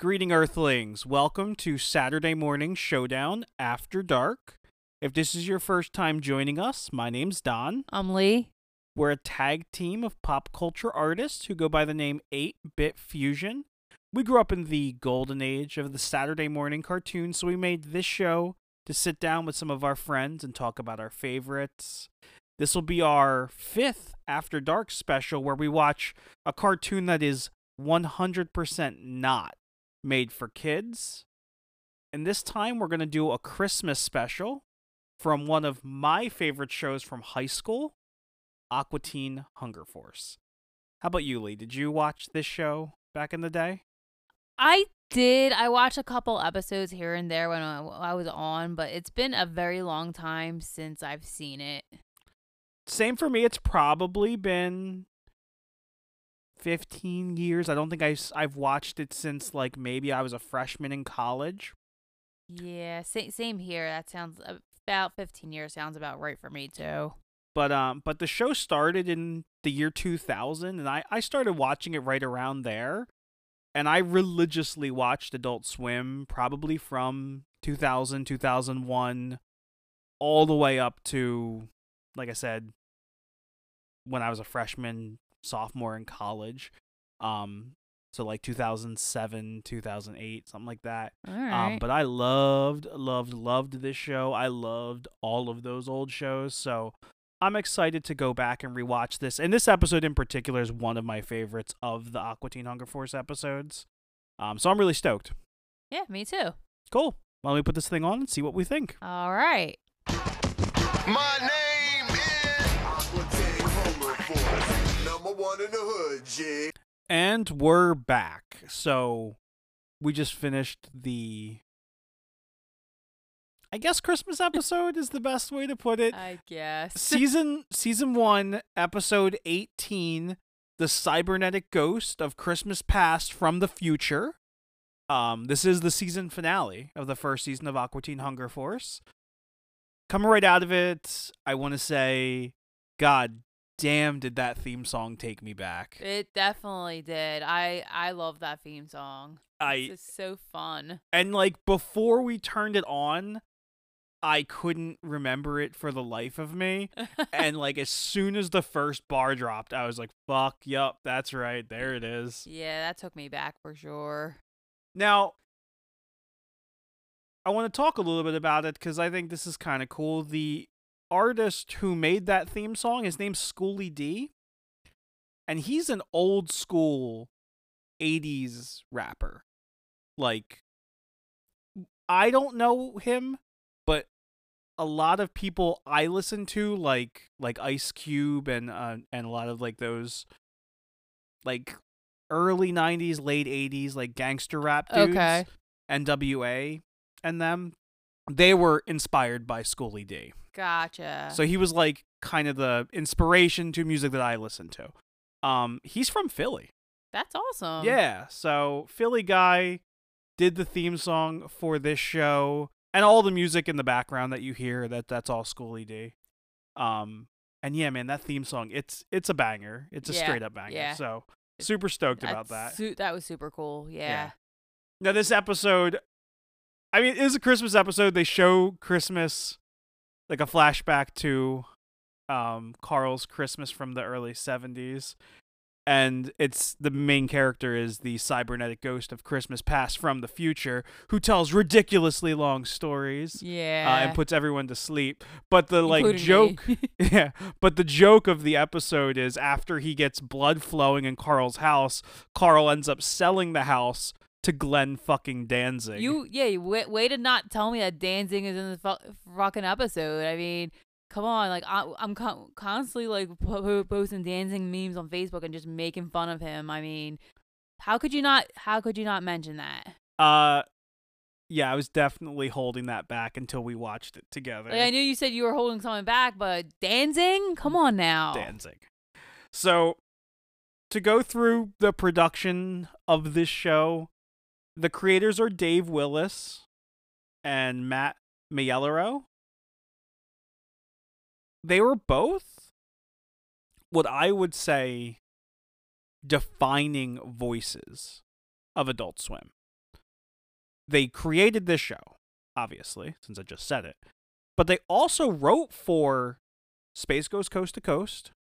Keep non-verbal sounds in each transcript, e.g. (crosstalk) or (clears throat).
Greeting Earthlings. Welcome to Saturday Morning Showdown After Dark. If this is your first time joining us, my name's Don. I'm Lee. We're a tag team of pop culture artists who go by the name 8 Bit Fusion. We grew up in the golden age of the Saturday morning cartoon, so we made this show to sit down with some of our friends and talk about our favorites. This will be our fifth After Dark special where we watch a cartoon that is 100% not made for kids. And this time we're going to do a Christmas special from one of my favorite shows from high school, Aqua Teen Hunger Force. How about you, Lee? Did you watch this show back in the day? I did. I watched a couple episodes here and there when I, I was on, but it's been a very long time since I've seen it. Same for me. It's probably been 15 years. I don't think I, I've watched it since like maybe I was a freshman in college. Yeah, same, same here. That sounds about 15 years sounds about right for me too. But um but the show started in the year 2000 and I I started watching it right around there. And I religiously watched Adult Swim probably from 2000 2001 all the way up to like I said when I was a freshman sophomore in college. Um, so like 2007, 2008, something like that. All right. Um, but I loved, loved, loved this show. I loved all of those old shows. So I'm excited to go back and rewatch this. And this episode in particular is one of my favorites of the Aqua Teen Hunger Force episodes. Um, so I'm really stoked. yeah, me too. Cool. Well, let me put this thing on and see what we think. All right. My Number one in the hood, G. And we're back. So we just finished the I guess Christmas (laughs) episode is the best way to put it. I guess. (laughs) season season 1, episode 18, The Cybernetic Ghost of Christmas Past from the Future. Um this is the season finale of the first season of Aqua Teen Hunger Force. Coming right out of it, I want to say god damn did that theme song take me back. It definitely did. I I love that theme song. I It's just so fun. and like before we turned it on i couldn't remember it for the life of me (laughs) and like as soon as the first bar dropped i was like fuck yup that's right there it is yeah, that took me back for sure. now i want to talk a little bit about it because i think this is kind of cool the artist who made that theme song his name's schooly d and he's an old school 80s rapper like I don't know him, but a lot of people I listen to, like like Ice Cube and uh, and a lot of like those like early '90s, late '80s, like gangster rap dudes, Okay. NWA, and them, they were inspired by Schooly D. Gotcha. So he was like kind of the inspiration to music that I listen to. Um, he's from Philly. That's awesome. Yeah, so Philly guy did the theme song for this show and all the music in the background that you hear that that's all Schooly D. Um and yeah, man, that theme song, it's it's a banger. It's a Yeah, straight up banger. yeah. So super stoked about that. su- that was super cool. Yeah. Now this episode I mean, it is a Christmas episode. They show Christmas like a flashback to um Carl's Christmas from the early 70s. And it's the main character is the cybernetic ghost of Christmas past from the future who tells ridiculously long stories Yeah. uh, and puts everyone to sleep. But the like Including joke (laughs) yeah, but the joke of the episode is after he gets blood flowing in Carl's house, Carl ends up selling the house to Glenn fucking Danzig. You yeah, you way, way to not tell me that Danzig is in the fu- fucking episode. I mean, come on, like I, I'm con- constantly like po- po- posting Danzig memes on Facebook and just making fun of him. I mean, how could you not? How could you not mention that? uh yeah, I was definitely holding that back until we watched it together. Like I knew you said you were holding something back, but Danzig, come on now. Danzig. So to go through the production of this show, the creators are Dave Willis and Matt Maiellaro. They were both what I would say defining voices of Adult Swim. they created this show, obviously, since I just said it. But they also wrote for Space Ghost Coast to Coast,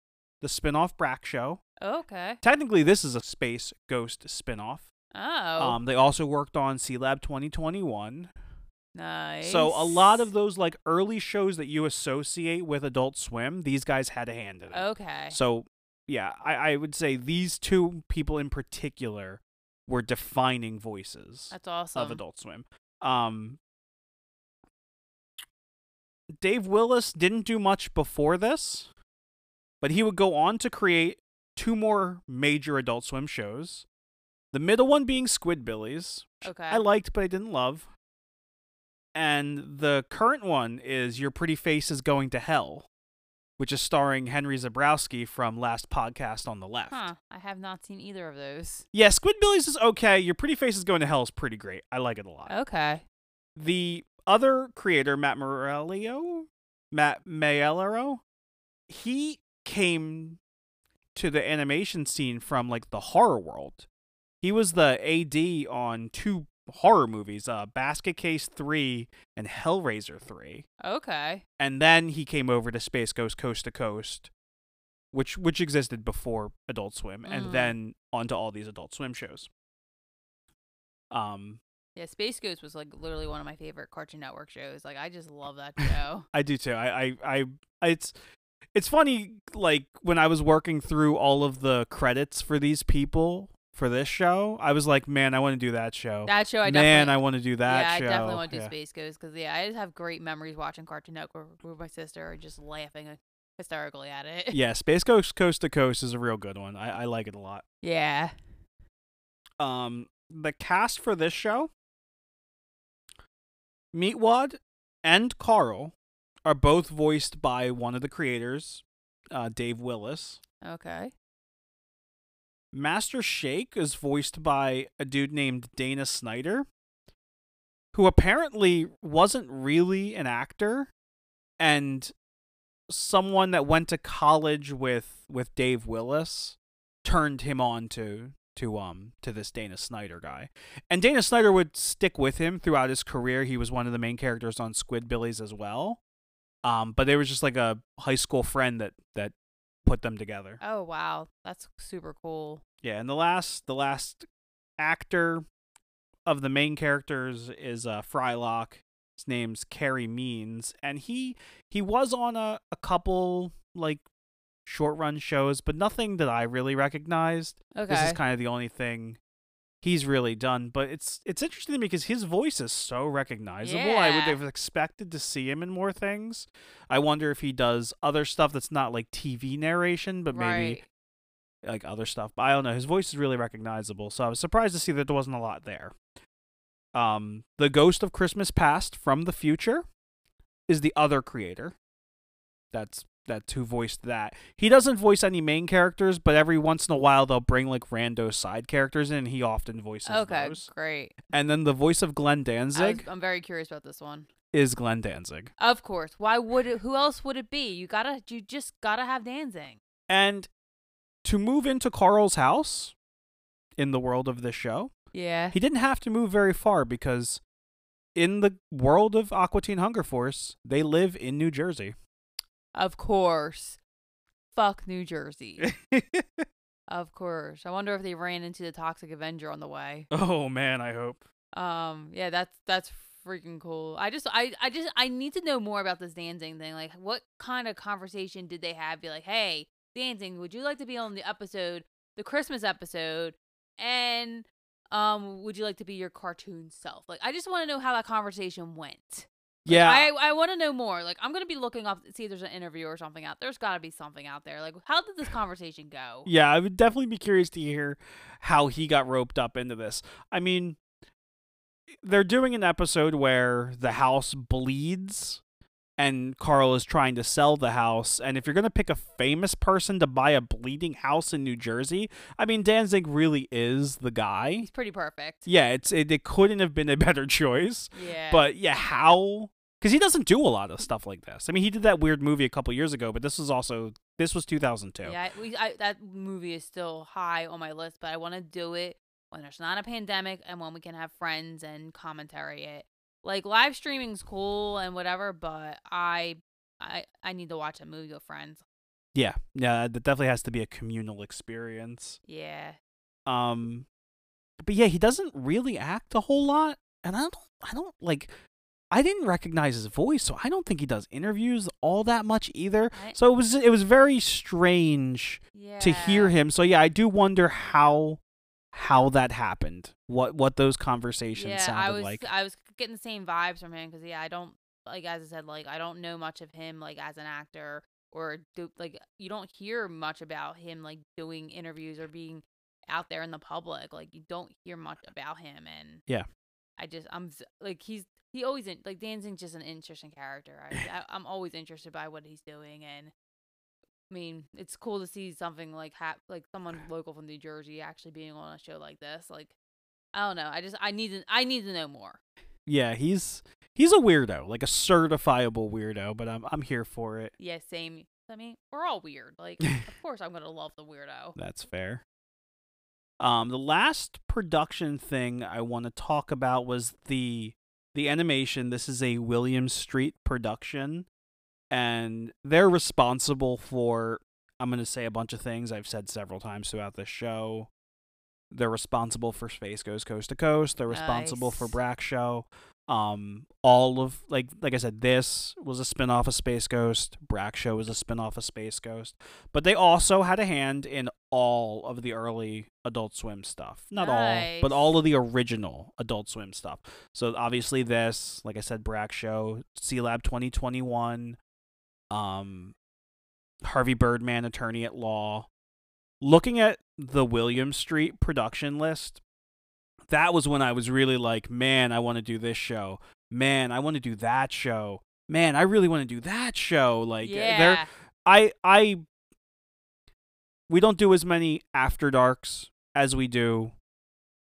the spin-off Brak show. Okay. Technically, this is a Space Ghost spin-off. Oh. Um, they also worked on Sealab 2021. nice. So a lot of those like early shows that you associate with Adult Swim, these guys had a hand in it. Okay. So yeah, I, I would say these two people in particular were defining voices That's awesome. of Adult Swim. Um, Dave Willis didn't do much before this, but he would go on to create two more major Adult Swim shows. The middle one being Squidbillies, Okay. I liked but I didn't love. And the current one is Your Pretty Face is Going to Hell, which is starring Henry Zebrowski from Last Podcast on the Left. Huh. I have not seen either of those. Yeah, Squidbillies is okay. Your Pretty Face is Going to Hell is pretty great. I like it a lot. Okay. The other creator, Matt Morello, Matt Maiellaro, he came to the animation scene from like the horror world. He was the AD on two horror movies, uh, Basket Case 3 and Hellraiser 3. Okay. And then he came over to Space Ghost Coast to Coast, which which existed before Adult Swim, Mhm. and then onto all these Adult Swim shows. Um, Yeah, Space Ghost was like literally one of my favorite Cartoon Network shows. Like I just love that show. (laughs) I do too. I, I, I- it's, it's funny. Like when I was working through all of the credits for these people for this show, I was like, man, I want to do that show. that show I man, I want to do that yeah, show. I definitely want to do Yeah. Space Ghost because yeah, I just have great memories watching Cartoon Network with my sister and just laughing hysterically at it. Yeah, Space Ghost Coast to Coast is a real good one. I, I like it a lot. yeah. Um, the cast for this show, Meatwad and Carl, are both voiced by one of the creators, uh, Dave Willis. Okay. Master Shake is voiced by a dude named Dana Snyder, who apparently wasn't really an actor and someone that went to college with with Dave Willis turned him on to to um to this Dana Snyder guy. And Dana Snyder would stick with him throughout his career. He was one of the main characters on Squidbillies as well. Um but they was just like a high school friend that that put them together. Oh wow, that's super cool. Yeah, and the last the last actor of the main characters is uh Frylock. His name's Carey Means, and he he was on a, a couple like short run shows, but nothing that I really recognized. Okay. This is kind of the only thing he's really done. But it's it's interesting to me because his voice is so recognizable. I would have expected to see him in more things. I wonder if he does other stuff that's not like TV narration, but maybe like other stuff. But I don't know. His voice is really recognizable, so I was surprised to see that there wasn't a lot there. Um, the Ghost of Christmas Past from the future is the other creator. That's that's who voiced that. He doesn't voice any main characters, but every once in a while they'll bring like rando side characters in. and He often voices Okay, those. great. And then the voice of Glenn I was, Danzig I'm very curious about this one. is Glenn Danzig. Of course. Why would it? Who else would it be? You gotta. You just gotta have Danzig. And to move into Carl's house in the world of this show, Yeah. He didn't have to move very far because in the world of Aqua Teen Hunger Force, they live in New Jersey. Of course. Fuck New Jersey. (laughs) of course. I wonder if they ran into the Toxic Avenger on the way. oh man, I hope. Um. Yeah. That's that's freaking cool. I just I I just I need to know more about this Danzig thing. Like, what kind of conversation did they have? Be like, hey, Danzig. Would you like to be on the episode, the Christmas episode, and um, would you like to be your cartoon self? Like, I just want to know how that conversation went. Yeah, I I want to know more. Like I'm gonna be looking up see if there's an interview or something out. There's got to be something out there. Like how did this conversation go? yeah, I would definitely be curious to hear how he got roped up into this. I mean, they're doing an episode where the house bleeds and Carl is trying to sell the house. And if you're going to pick a famous person to buy a bleeding house in New Jersey, I mean, Danzig really is the guy. He's pretty perfect. Yeah, it's it, it couldn't have been a better (laughs) choice. Yeah. But yeah, how? Because he doesn't do a lot of stuff like this. I mean, he did that weird movie a couple years ago, but this was also this was 2002. yeah, I- we I, that movie is still high on my list, but I want to do it when there's not a pandemic and when we can have friends and commentary it. Like live streaming's cool and whatever, but I I I need to watch a movie with friends. Yeah, yeah, that definitely has to be a communal experience. Yeah. Um, but yeah, he doesn't really act a whole lot, and I don't, I don't like. I didn't recognize his voice, so I don't think he does interviews all that much either. I- So it was, it was very strange Yeah. to hear him. So yeah, I do wonder how, how that happened. What, what those conversations yeah, sounded I was like. I was getting the same vibes from him because yeah, I don't like as I said like I don't know much of him like as an actor or do like you don't hear much about him like doing interviews or being out there in the public like you don't hear much about him and Yeah. I just I'm like he's he always in, like Danzig's just an interesting character I, (laughs) I I'm always interested by what he's doing and I mean, it's cool to see something like hap- like someone (clears throat) local from New Jersey actually being on a show like this. Like, I don't know. I just I need to I need to know more. yeah, he's he's a weirdo, like a certifiable weirdo. But I'm I'm here for it. Yeah, same. I mean, we're all weird. Like, (laughs) of course I'm gonna love the weirdo. That's fair. Um, the last production thing I want to talk about was the the animation. This is a William Street production, and they're responsible for. I'm going to say a bunch of things I've said several times throughout this show. They're responsible for Space Ghost Coast to Coast. They're responsible for Brak Show. Um, all of like like I said, this was a spin-off of Space Ghost. Brak Show was a spin-off of Space Ghost. But they also had a hand in all of the early Adult Swim stuff. Not all, but all of the original Adult Swim stuff. So obviously this, like I said, Brak Show, Sealab 2021, um, Harvey Birdman, Attorney at Law. Looking at the William Street production list, that was when I was really like, man, I want to do this show. Man, I want to do that show. Man, I really want to do that show. Like, eh, they're yeah, I I we don't do as many after darks as we do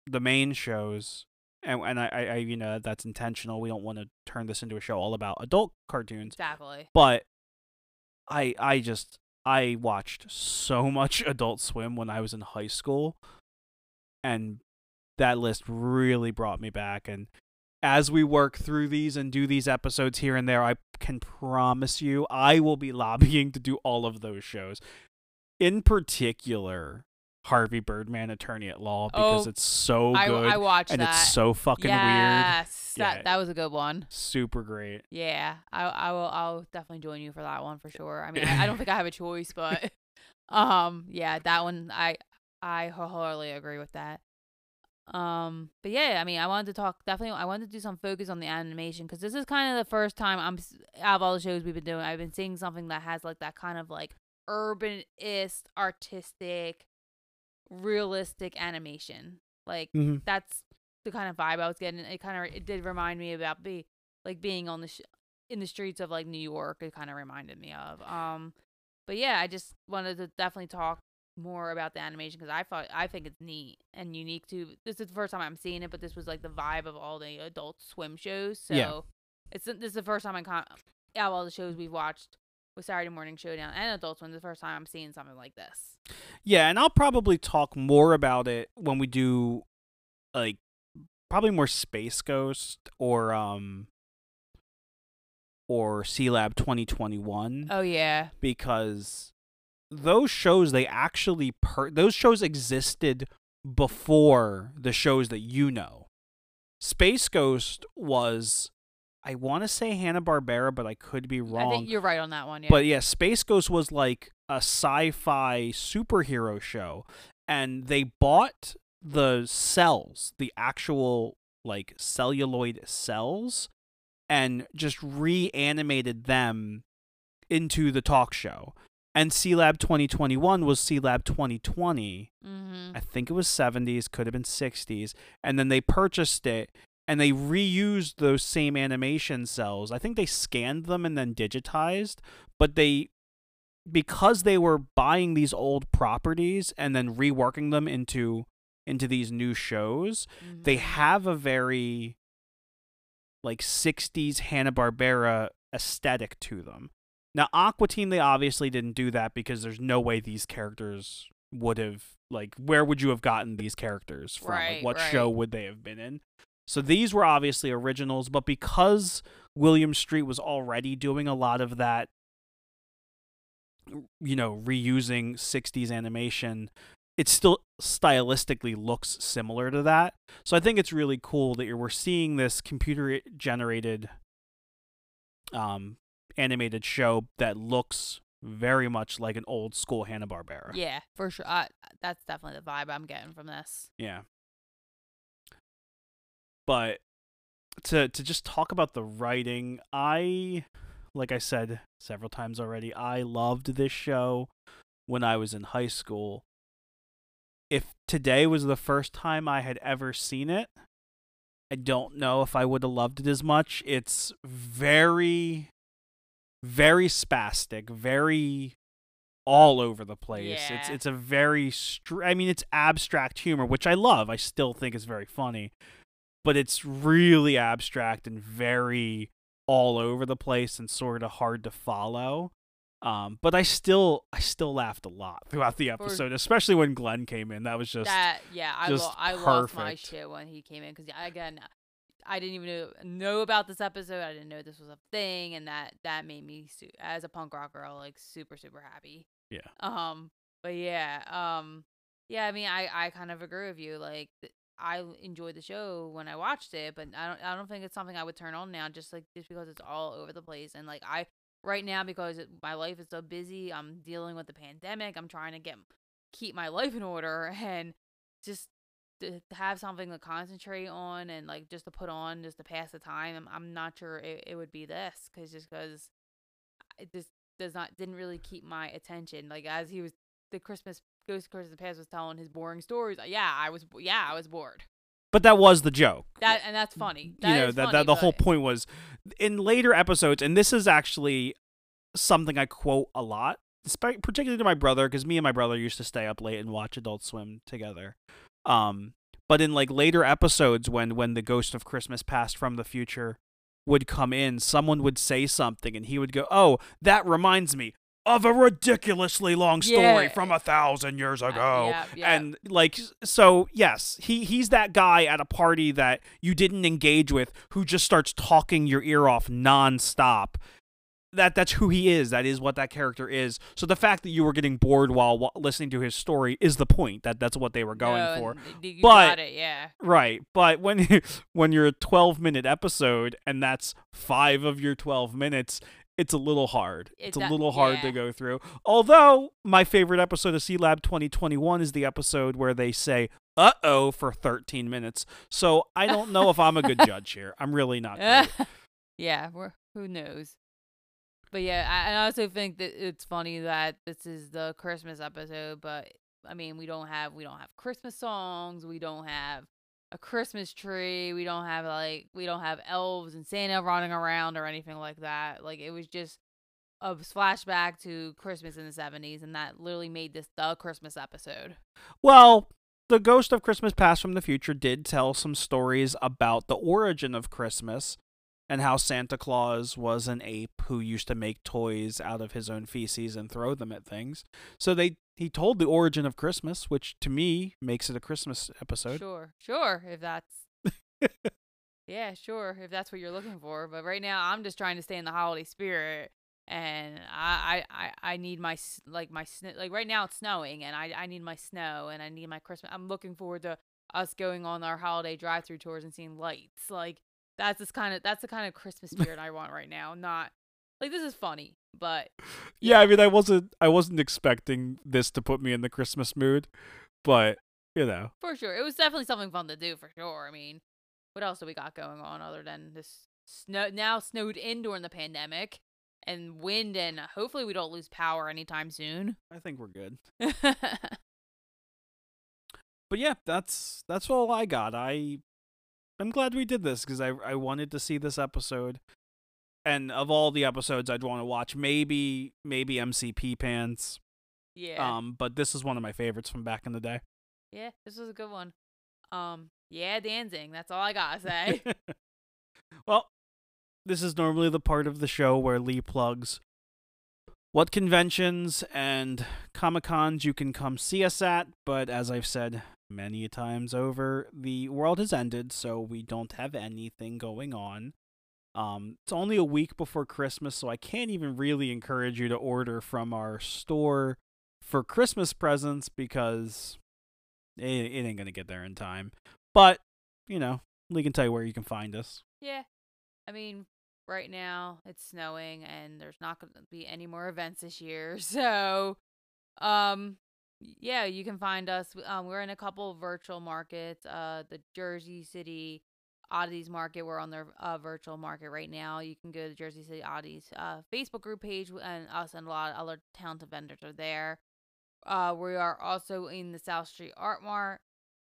the main shows. And and I, I, I you know that's intentional. We don't want to turn this into a show all about adult cartoons. exactly. But I I just I watched so much Adult Swim when I was in high school and that list really brought me back and as we work through these and do these episodes here and there, I can promise you I will be (laughs) lobbying to do all of those shows. In particular, Harvey Birdman Attorney at Law because Oh, it's so good I watched and that. it's so fucking weird. yes, that Yeah. that was a good one. Super great. Yeah, I I will I'll definitely join you for that one for sure. I mean, I, I don't (laughs) think I have a choice, but (laughs) um, yeah, that one I I wholeheartedly agree with that. Um, but yeah, I mean, I wanted to talk definitely. I wanted to do some focus on the animation because this is kind of the first time I'm out of all the shows we've been doing. I've been seeing something that has like that kind of like urbanist, artistic, realistic animation. Like Mm-hmm. that's the kind of vibe I was getting. It kind of it did remind me about be like being on the sh- in the streets of like New York. It kind of reminded me of. Um, but yeah, I just wanted to definitely talk more about the animation because I thought I think it's neat and unique too. This is the first time I'm seeing it, but this was like the vibe of all the Adult Swim shows. So Yeah. it's this is the first time I con- out of all the shows we've watched with Saturday Morning Showdown and Adult Swim. The first time I'm seeing something like this. Yeah, and I'll probably talk more about it when we do like probably more Space Ghost or um or Sealab 2021 Oh yeah, because those shows they actually per- those shows existed before the shows that you know. Space Ghost was I want to say Hanna-Barbera but I could be wrong. I think you're right on that one. Yeah. But yeah, Space Ghost was like a sci-fi superhero show, and they bought the cells, the actual like celluloid cells, and just reanimated them into the talk show. And Sealab 2021 was Sealab 2020. mm-hmm. I think it was 70s, could have been 60s, and then they purchased it and they reused those same animation cells. I think they scanned them and then digitized, but they because they were buying these old properties and then reworking them into into these new shows, they Mhm. have a very like 60s Hanna-Barbera aesthetic to them. Now, Aqua Teen, they obviously didn't do that because there's no way these characters would have like where would you have gotten these characters from? Like, what right. show would they have been in? So these were obviously originals, but because William Street was already doing a lot of that you know, reusing 60s animation, it still stylistically looks similar to that. So I think it's really cool that you're, we're seeing this computer generated um animated show that looks very much like an old school Hanna-Barbera. Yeah, for sure. I, that's definitely the vibe I'm getting from this. Yeah. But to to just talk about the writing, I like I said several times already, I loved this show when I was in high school. If today was the first time I had ever seen it, I don't know if I would have loved it as much. It's very very spastic, very all over the place. It's Yeah. it's a very str- I mean it's abstract humor, which I love. I still think is very funny. But it's really abstract and very all over the place and sort of hard to follow. Um, but I still I still laughed a lot throughout the episode, especially when Glenn came in. That was just that yeah, I just lo- I lost my perfect. shit when he came in because again, I didn't even know, know about this episode. I didn't know this was a thing, and that that made me su- as a punk rock girl like super super happy. Yeah. Um. But yeah. Um. Yeah. I mean, I I kind of agree with you. Like. th- I enjoyed the show when I watched it, but I don't. I don't think it's something I would turn on now. Just like just because it's all over the place, and like I right now because it, my life is so busy, I'm dealing with the pandemic. I'm trying to get keep my life in order, (laughs) and just to have something to concentrate on and like just to put on just to pass the time. I'm, I'm not sure it, it would be this because just because it just does not didn't really keep my attention. Like as he was the Christmas Ghost of Christmas Past was telling his boring stories. Yeah, I was yeah I was bored. but that was the joke. That and that's funny. That you know that, funny, that the whole point was in later episodes and this is actually something i quote a lot particularly to my brother because me and my brother used to stay up late and watch adult swim together um but in like later episodes when when the ghost of christmas past from the future would come in someone would say something and he would go oh that reminds me of a ridiculously long story Yeah. from a thousand years Uh, ago yeah, yeah. and like so yes he he's that guy at a party that you didn't engage with who just starts talking your ear off nonstop that that's who he is that is what that character is so the fact that you were getting bored while wa- listening to his story is the point that that's what they were going No, for you But- got it, yeah. right but when (laughs) when you're a 12 minute episode and that's 5 of your 12 minutes it's a little hard. It It's a little hard to go through. Although my favorite episode of Sealab 2021 is the episode where they say "uh oh" for 13 minutes. So I don't know if I'm a good judge here. I'm really not. (laughs) Yeah, we're, who knows? But yeah, I, I also think that it's funny that this is the Christmas episode, but I mean, we don't have we don't have Christmas songs, we don't have a Christmas tree, we don't have like we don't have elves and Santa running around or anything like that. Like it was just a flashback to Christmas in the 70s and that literally made this the Christmas episode. Well, the Ghost of Christmas Past from the Future did tell some stories about the origin of Christmas and how Santa Claus was an ape who used to make toys out of his own feces and throw them at things. So they he told the origin of Christmas, which to me makes it a Christmas episode. Sure, sure, if that's (laughs) Yeah, sure, if that's what you're looking for. But right now, I'm just trying to stay in the holiday spirit, and I, I, I, I need my s- like my snow. Like right now, it's snowing, and I, I need my snow, and I need my Christmas. I'm looking forward to us going on our holiday drive-through tours and seeing lights. Like that's this kind of that's the kind of Christmas spirit I want right now. Not like this is funny, but Yeah, I mean I wasn't I wasn't expecting this to put me in the Christmas mood, but you know. for sure, it was definitely something fun to do. For sure. I mean, what else do we got going on other than this snow? Now snowed in during the pandemic, and wind, and hopefully we don't lose power anytime soon. I think we're good. (laughs) But yeah, that's that's all I got. I I'm glad we did this because I I wanted to see this episode. And of all the episodes I'd want to watch, maybe maybe MC Pee Pants. yeah, Um, but this is one of my favorites from back in the day. yeah, this was a good one. Um, yeah, Danzig. That's all I gotta say. (laughs) well, this is normally the part of the show where Lee plugs what conventions and Comic Cons you can come see us at, but as I've said many times over, the world has ended, so we don't have anything going on. Um, it's only a week before Christmas, so I can't even really encourage you to order from our store for Christmas presents because it, it ain't gonna get there in time. But you know, we can tell you where you can find us. Yeah. I mean, right now it's snowing and there's not going to be any more events this year. (laughs) So, um yeah, you can find us um we're in a couple virtual markets, uh the Jersey City Oddities Market. We're on their uh, virtual market right now. You can go to the Jersey City Oddities uh, Facebook group page, and us and a lot of other talented vendors are there. Uh, we are also in the South Street Art Mart.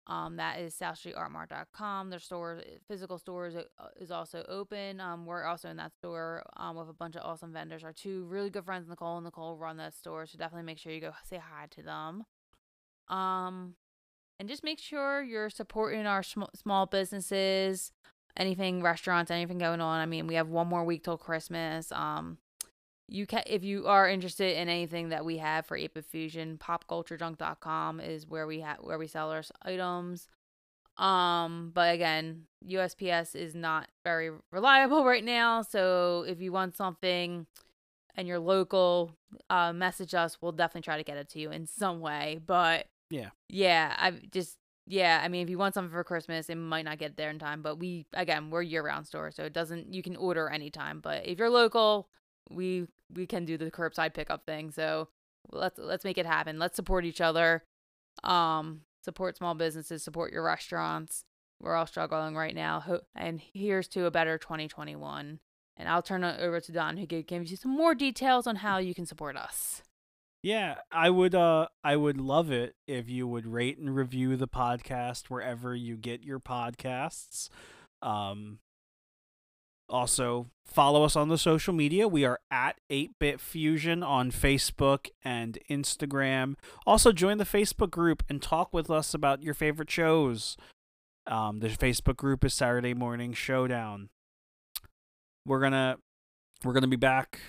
Um, that is southstreetartmart.com. Their store, physical stores uh, is also open. Um, we're also in that store um, with a bunch of awesome vendors. Our two really good friends, Nicole and Nicole, run that store, so definitely make sure you go say hi to them. Um, and just make sure you're supporting our sm- small businesses, anything restaurants, anything going on. I mean, we have one more week till Christmas. Um, you can if you are interested in anything that we have for 8 Fusion, popculturejunk.com is where we have where we sell our items. Um, but again, USPS is not very reliable (laughs) right now, so if you want something and you're local, uh, message us. We'll definitely try to get it to you in some way. But Yeah. yeah, I just yeah, I mean, if you want something for Christmas, it might not get there in time. But we again, we're year round store, so it doesn't. You can order anytime. But if you're local, we we can do the curbside pickup thing. So let's let's make it happen. Let's support each other. Um, support small businesses, support your restaurants. We're all struggling right now. And here's to a better 2021. And I'll turn it over to Don, who gives you some more details on how you can support us. Yeah, I would uh I would love it if you would rate and review the podcast wherever you get your podcasts. Um also follow us on the social media. We are at 8-Bit Fusion on Facebook and Instagram. Also join the Facebook group and talk with us about your favorite shows. Um the Facebook group is Saturday Morning Showdown. We're to we're to be back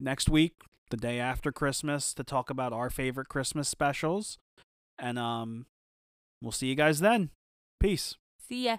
next week the day after Christmas to talk about our favorite Christmas specials. And um we'll see you guys then. Peace. See ya.